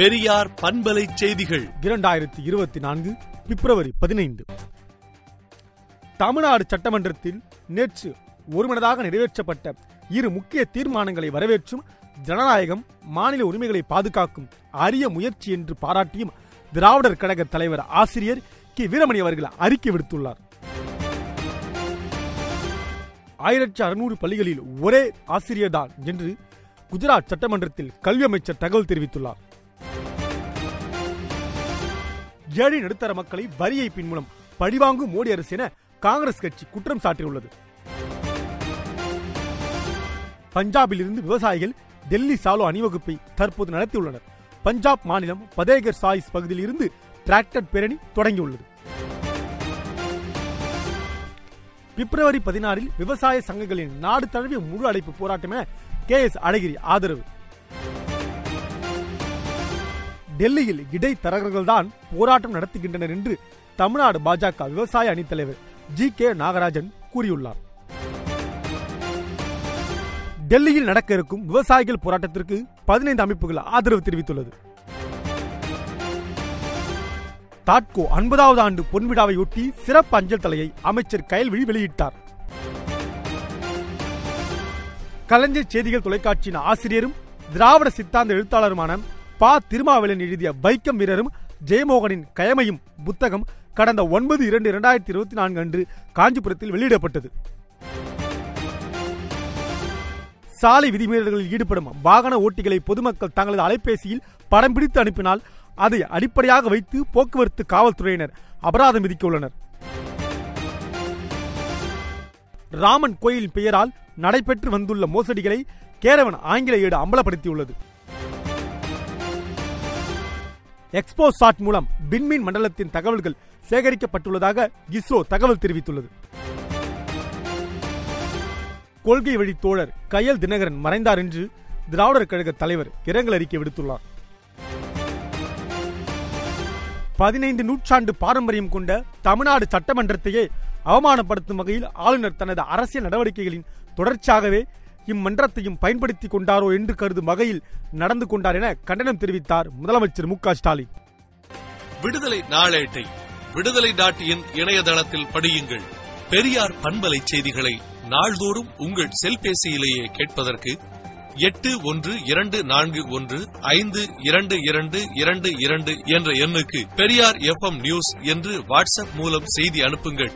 பெரியார் பண்பலை செய்திகள். இரண்டாயிரத்தி இருபத்தி நான்கு பிப்ரவரி பதினைந்து. தமிழ்நாடு சட்டமன்றத்தில் நேற்று ஒருமனதாக நிறைவேற்றப்பட்ட இரு முக்கிய தீர்மானங்களை வரவேற்றும் ஜனநாயகம் மாநில உரிமைகளை பாதுகாக்கும் அரிய முயற்சி என்று பாராட்டியும் திராவிடர் கழக தலைவர் ஆசிரியர் கி. வீரமணி அவர்கள் அறிக்கை விடுத்துள்ளார். ஆயிரத்தி அறுநூறு பள்ளிகளில் ஒரே ஆசிரியர்தான் என்று குஜராத் சட்டமன்றத்தில் கல்வி அமைச்சர் தகவல் தெரிவித்துள்ளார். ஏழை நடுத்தர மக்களை வரி ஏய்ப்பின் மூலம் பழிவாங்கும் மோடி அரசு என காங்கிரஸ் கட்சி குற்றம் சாட்டியுள்ளது. பஞ்சாபில் இருந்து விவசாயிகள் டெல்லி சாலோ அணிவகுப்பை தற்போது நடத்தியுள்ளனர். பஞ்சாப் மாநிலம் பதேகர் சாயிஸ் பகுதியில் இருந்து டிராக்டர் பேரணி தொடங்கியுள்ளது. பிப்ரவரி பதினாறில் விவசாய சங்கங்களின் நாடு தழுவிய முழு அடைப்பு போராட்டம் என கே எஸ் அழகிரி ஆதரவு. டெல்லியில் இடைத்தரகர்கள் தான் போராட்டம் நடத்துகின்றனர் என்று தமிழ்நாடு பாஜக விவசாய அணித் தலைவர் ஜி கே நாகராஜன் கூறியுள்ளார். டெல்லியில் நடக்க இருக்கும் விவசாயிகள் போராட்டத்திற்கு பதினைந்து அமைப்புகள் ஆதரவு தெரிவித்துள்ளது. தாட்கோ ஐம்பதாவது ஆண்டு பொன்விழாவையொட்டி சிறப்பு அஞ்சல் தலையை அமைச்சர் கயல்விழி வெளியிட்டார். கலைஞர் செய்திகள் தொலைக்காட்சியின் ஆசிரியரும் திராவிட சித்தாந்த எழுத்தாளருமான பா திருமாவளன் எழுதிய வைக்கம் வீரரும் ஜெயமோகனின் கயமையும் புத்தகம் கடந்த ஒன்பது இரண்டு இரண்டாயிரத்தி இருபத்தி நான்கு அன்று காஞ்சிபுரத்தில் வெளியிடப்பட்டது. சாலை விதிமீறல்களில் ஈடுபடும் வாகன ஓட்டிகளை பொதுமக்கள் தங்களது அலைபேசியில் படம் பிடித்து அனுப்பினால் அதை அடிப்படையாக வைத்து போக்குவரத்து காவல்துறையினர் அபராதம் விதிக்க உள்ளனர் ராமன் கோயில் பெயரால் நடைபெற்று வந்துள்ள மோசடிகளை கேரவன் ஆங்கில ஏடு அம்பலப்படுத்தியுள்ளது. எக்ஸ்போ சாட் மூலம் விண்மீன் மண்டலத்தின் தகவல்கள் சேகரிக்கப்பட்டுள்ளதாக இஸ்ரோ தகவல் தெரிவித்துள்ளது. கொள்கை வழி தோழர் கையல் தினகரன் மறைந்தார் என்று திராவிடர் கழக தலைவர் இரங்கல் அறிக்கை விடுத்துள்ளார். பதினைந்து நூற்றாண்டு பாரம்பரியம் கொண்ட தமிழ்நாடு சட்டமன்றத்தையே அவமானப்படுத்தும் வகையில் ஆளுநர் தனது அரசியல் நடவடிக்கைகளின் தொடர்ச்சியாகவே இம்மன்றத்தையும் பயன்படுத்திக் கொண்டாரோ என்று கருதும் வகையில் நடந்து கொண்டார் என கண்டனம் தெரிவித்தார் முதலமைச்சர் மு க ஸ்டாலின். விடுதலை நாளேட்டை விடுதலை நாட்டியின் இணையதளத்தில் படியுங்கள். பெரியார் பண்பலை செய்திகளை நாள்தோறும் உங்கள் செல்பேசியிலேயே கேட்பதற்கு எட்டு ஒன்று இரண்டு நான்கு ஒன்று ஐந்து இரண்டு இரண்டு இரண்டு இரண்டு என்ற எண்ணுக்கு பெரியார் எஃப்எம் நியூஸ் என்று வாட்ஸ்அப் மூலம் செய்தி அனுப்புங்கள்.